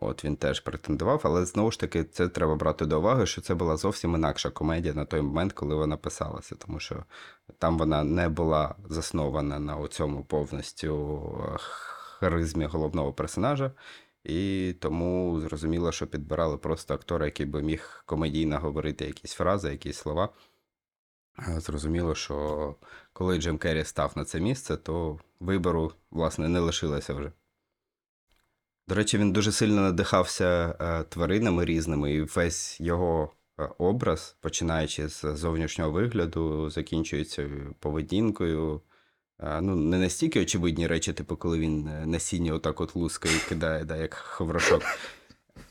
От він теж претендував, але знову ж таки, це треба брати до уваги, що це була зовсім інакша комедія на той момент, коли вона писалася, тому що там вона не була заснована на цьому повністю е, харизмі головного персонажа, і тому зрозуміло, що підбирали просто актора, який би міг комедійно говорити якісь фрази, якісь слова. Зрозуміло, що коли Джим Керрі став на це місце, то вибору, власне, не лишилося вже. До речі, він дуже сильно надихався е, тваринами різними, і весь його е, образ, починаючи з зовнішнього вигляду, закінчується поведінкою. Е, ну, не настільки очевидні речі, типу, коли він насіння отак от лускає і кидає, да, як хаврошок.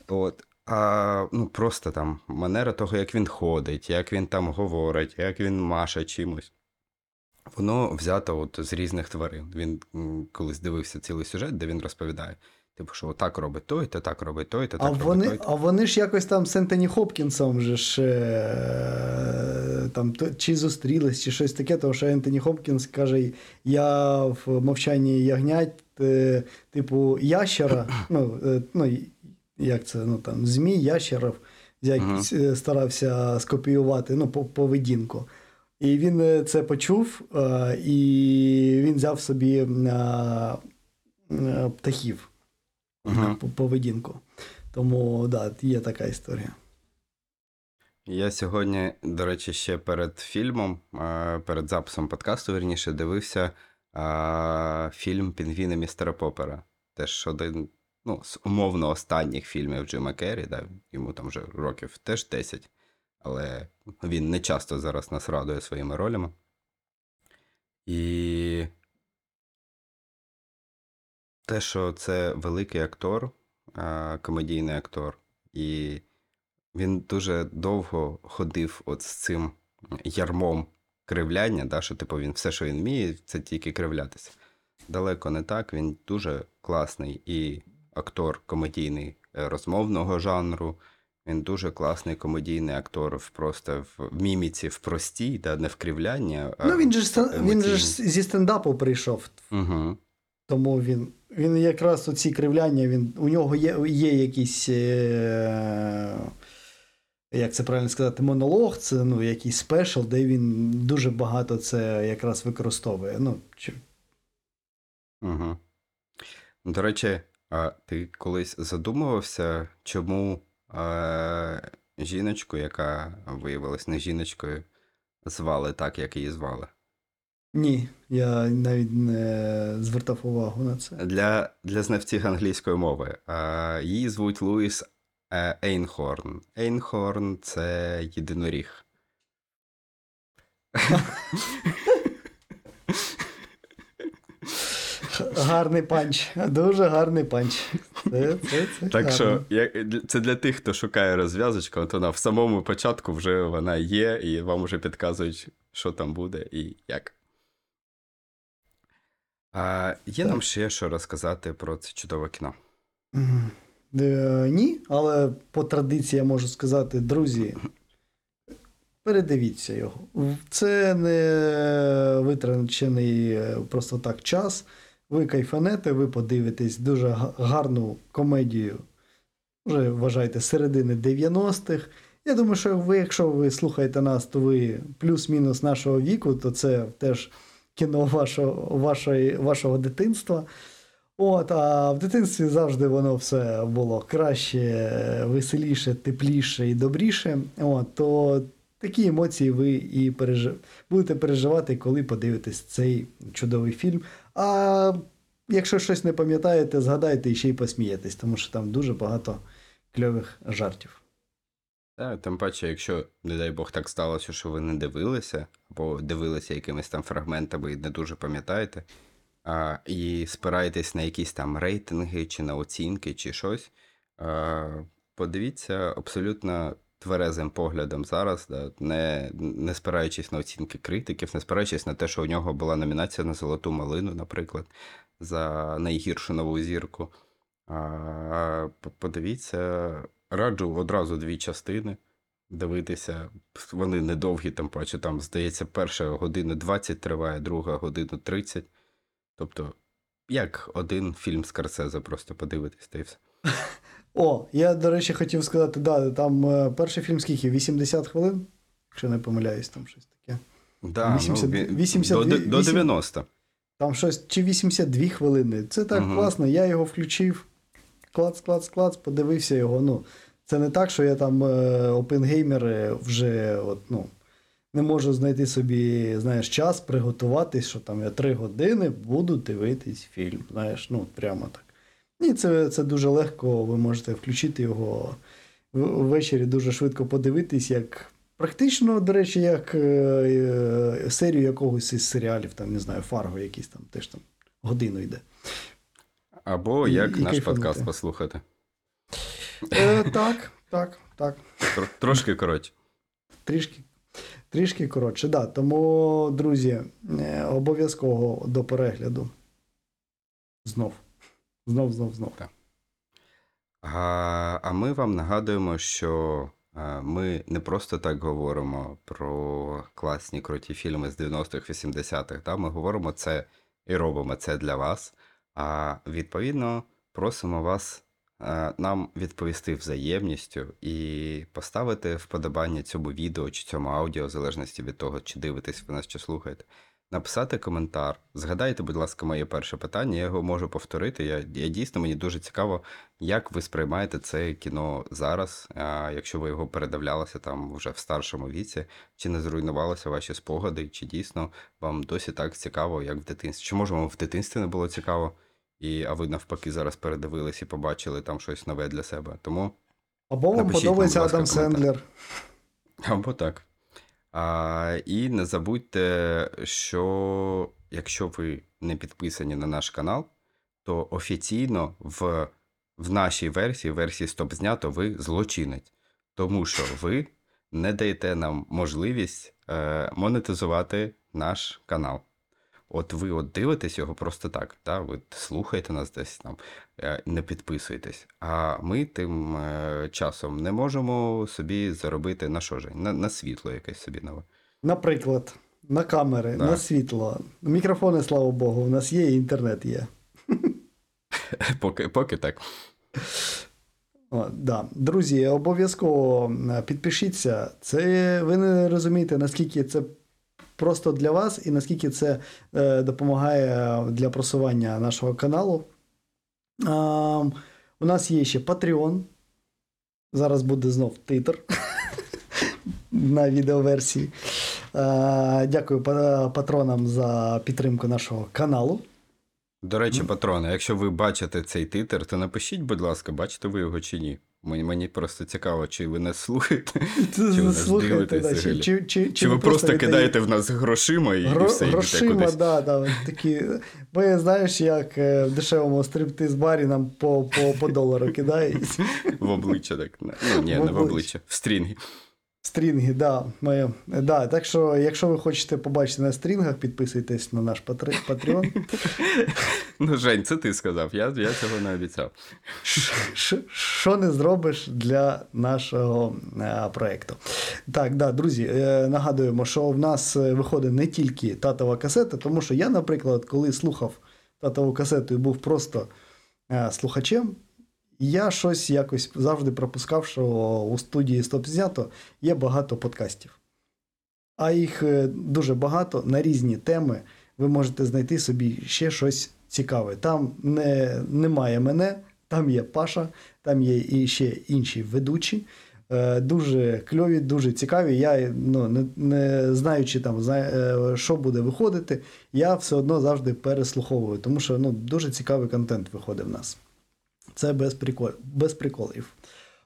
От. А ну, просто там манера того, як він ходить, як він там говорить, як він маше чимось. Воно взято от з різних тварин. Він колись дивився цілий сюжет, де він розповідає. Типу, що отак робить той, то так робить той, то так А робить вони, той. а вони ж якось там з Ентоні Хопкінсом же ж е, там то- чи зустрілись, чи щось таке, тому що Ентоні Хопкінс каже: я в мовчанні ягнять, е, типу, ящера, ну, е, ну як це, ну там, змій, ящеров, як е, старався скопіювати ну, по- поведінку. І він е, це почув, е, і він взяв собі птахів по- поведінку. Тому да, є така історія. Я сьогодні, до речі, ще перед фільмом, перед записом подкасту, верніше, дивився фільм Пінгвіни містера Поппера. Теж один ну, з умовно останніх фільмів Джима Керрі, да, йому там вже років теж 10, але він не часто зараз нас радує своїми ролями. І те, що це великий актор, комедійний актор, і він дуже довго ходив от з цим ярмом кривляння, да, що типу він все, що він вміє, це тільки кривлятися. Далеко не так. Він дуже класний і актор комедійний е, розмовного жанру. Він дуже класний комедійний актор в просто в міміці, в простій, да, не в кривлянні. Ну він же він же зі стендапу прийшов, Угу. тому він. Він якраз оці кривляння, він, у нього є, є якийсь, е, як це правильно сказати, монолог, це ну, якийсь спешл, де він дуже багато це якраз використовує. Ну, чи, Угу. До речі, а ти колись задумувався, чому е, жіночку, яка виявилась не жіночкою, звали так, як її звали? ні, я навіть не звертав увагу на це. Для, для знавців англійської мови е, її звуть Луїс е, Ейнхорн. Ейнхорн це єдиноріг. Гарний панч, дуже гарний панч. Це, це, це Так гарно. що я, це для тих, хто шукає розв'язочку, от вона в самому початку вже вона є, і вам вже підказують, що там буде і як. А, є нам ще що розказати про це чудове кіно. Е, ні, але по традиції я можу сказати, друзі, передивіться його. Це не витрачений е, просто так час. Ви кайфанете, ви подивитесь дуже гарну комедію. Вже вважайте середини 90-х. Я думаю, що ви, якщо ви слухаєте нас, то ви плюс-мінус нашого віку, то це теж кіно вашого, вашої, вашого дитинства. От, а в дитинстві завжди воно все було краще, веселіше, тепліше і добріше. От, то такі емоції ви і пережив... будете переживати, коли подивитесь цей чудовий фільм. А якщо щось не пам'ятаєте, згадайте і ще й посмієтесь, тому що там дуже багато кльових жартів. Та, тим паче, якщо, не дай Бог, так сталося, що ви не дивилися, або дивилися якимись там фрагментами і не дуже пам'ятаєте, а, і спираєтесь на якісь там рейтинги, чи на оцінки, чи щось, а, подивіться абсолютно тверезим поглядом зараз, да, не, не спираючись на оцінки критиків, не спираючись на те, що у нього була номінація на Золоту малину, наприклад, за найгіршу нову зірку. А, подивіться, раджу одразу дві частини дивитися. Вони недовгі, там паче, там, здається, перша година 20 триває, друга година 30. Тобто, як один фільм Скорсезе, просто подивитись, та й все. О, я, до речі, хотів сказати, да, там е, перший фільм скільки? 80 хвилин, якщо не помиляюсь, там щось таке. Да, 80 ну, 82 до, до вісім- 90. Там щось чи 82 хвилини. Це так Мгм. класно. Я його включив. Клац, клац, клац, подивився його. Ну, це не так, що я там е, опенгеймер е, вже от, ну, не можу знайти собі, знаєш, час приготуватись, що там я три години буду дивитись фільм. Знаєш, ну, прямо так. Ні, це, це дуже легко. Ви можете включити його ввечері дуже швидко подивитись, як. Практично, до речі, як е, е, серію якогось із серіалів, там, не знаю, Фарго якийсь там теж там годину йде. Або як і наш кайфанути. подкаст послухати. Е, так, так, так. Тр- Трошки коротше. Трішки, трішки коротше. Да. Тому, друзі, е, обов'язково до перегляду. Знов. Знов, знов, знов. А, а ми вам нагадуємо, що ми не просто так говоримо про класні круті фільми з 90-х, 80-х. Да? Ми говоримо це і робимо це для вас. А відповідно просимо вас нам відповісти взаємністю і поставити вподобання цьому відео чи цьому аудіо, в залежності від того, чи дивитесь ви нас, чи слухаєте. Написати коментар. Згадайте, будь ласка, моє перше питання. Я його можу повторити. Я, я дійсно мені дуже цікаво, як ви сприймаєте це кіно зараз, а, якщо ви його передивлялися там вже в старшому віці, чи не зруйнувалися ваші спогади, чи дійсно вам досі так цікаво, як в дитинстві? Чи може вам в дитинстві не було цікаво, і, а ви навпаки зараз передивились і побачили там щось нове для себе? Тому Або вам подобається Адам коментар. Сендлер. Або так. А, і не забудьте, що якщо ви не підписані на наш канал, то офіційно в, в нашій версії, версії Стоп знято, ви злочинець. Тому що ви не даєте нам можливість е, монетизувати наш канал. От ви от дивитесь його просто так, та? ви слухаєте нас десь там, е, не підписуєтесь. А ми тим е, часом не можемо собі заробити на що ж? На, на світло якесь собі нове. Наприклад, на камери, Да. на світло. Мікрофони, слава Богу, у нас є, і інтернет є. Поки, поки так. О, да. Друзі, обов'язково е, підпишіться. Це ви не розумієте, наскільки це просто для вас і наскільки це е, допомагає для просування нашого каналу. У нас є ще Patreon. Зараз буде знов титр на відеоверсії. Дякую патронам за підтримку нашого каналу. До речі, патрони, якщо ви бачите цей титр, то напишіть, будь ласка, бачите ви його чи ні. Мені, мені просто цікаво, чи ви нас слухаєте, чи ви нас слухаєте, дивитесь да, чи, чи, чи, Чи ви просто кидаєте в нас грошима і, і все, грошима, кудись. да, да, такі. Ви знаєш, як е, в дешевому стриптиз-барі нам по, по, по долару кидають. В обличчя так. Ну, ні, В не в обличчя, в стрінги. Стрінги, да, моє. Да, так що, якщо ви хочете побачити на стрінгах, підписуйтесь на наш патре- Patreon. Ну, Жень, це ти сказав, я, я цього не обіцяв. Що не зробиш для нашого е, проекту? Так, да, друзі, е, нагадуємо, що в нас е, виходить не тільки татова касета, тому що я, наприклад, коли слухав татову касету і був просто е, я щось якось завжди пропускав, що у студії Стоп знято є багато подкастів. А їх е, дуже багато на різні теми. Ви можете знайти собі ще щось цікаве. Там не, немає мене, там є Паша, там є і ще інші ведучі. Е, Дуже кльові, дуже цікаві. Я ну, не, не знаючи там, е, що буде виходити, я все одно завжди переслуховую, тому що ну, дуже цікавий контент виходить в нас. Це без, прикол, без приколів.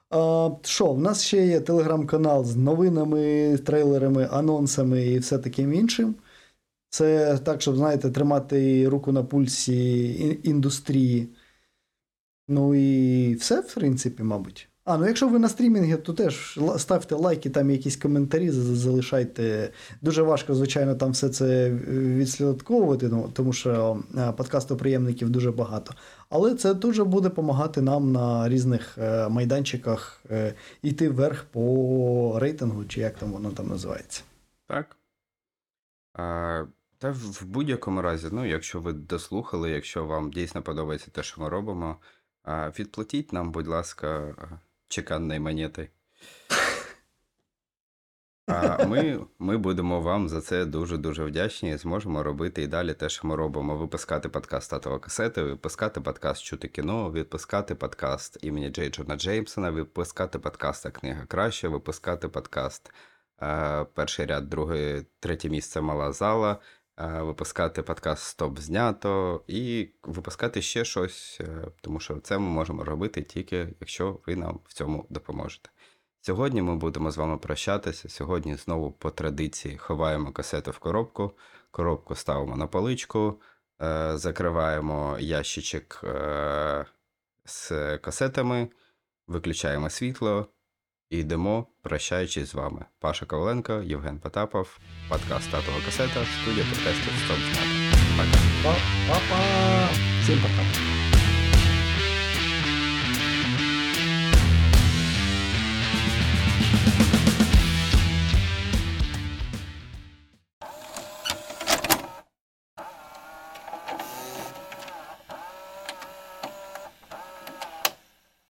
А, що, в нас ще є телеграм-канал з новинами, трейлерами, анонсами і все таким іншим. Це так, щоб, знаєте, тримати руку на пульсі індустрії. Ну і все, в принципі, мабуть. А, ну якщо ви на стрімінгі, то теж ставте лайки, там якісь коментарі залишайте. Дуже важко, звичайно, там все це е, відслідковувати, ну, тому що е, подкастоприємників дуже багато. Але це дуже буде допомагати нам на різних е, майданчиках е, йти вверх по рейтингу, чи як там воно там називається. Так. А, та в будь-якому разі, ну, якщо ви дослухали, якщо вам дійсно подобається те, що ми робимо, відплатіть нам, будь ласка, чеканної монети. А ми, ми будемо вам за це дуже-дуже вдячні і зможемо робити і далі те, що ми робимо. Випускати подкаст татова касети, випускати подкаст Чути кіно, випускати подкаст імені Джей Джона Джеймсона, випускати подкаст книга краще, випускати подкаст е, перший ряд, другий, третє місце мала зала, випускати подкаст Стоп знято і випускати ще щось, е, тому що це ми можемо робити тільки якщо ви нам в цьому допоможете. Сьогодні ми будемо з вами прощатися. Сьогодні знову по традиції ховаємо касету в коробку, коробку ставимо на поличку, е, закриваємо ящичок е, з касетами, виключаємо світло і йдемо, прощаючись з вами. Паша Коваленко, Євген Потапов, подкаст Татова касета, студія подкастів Стоп знято. Пока. Па- Па-па! Всім пока!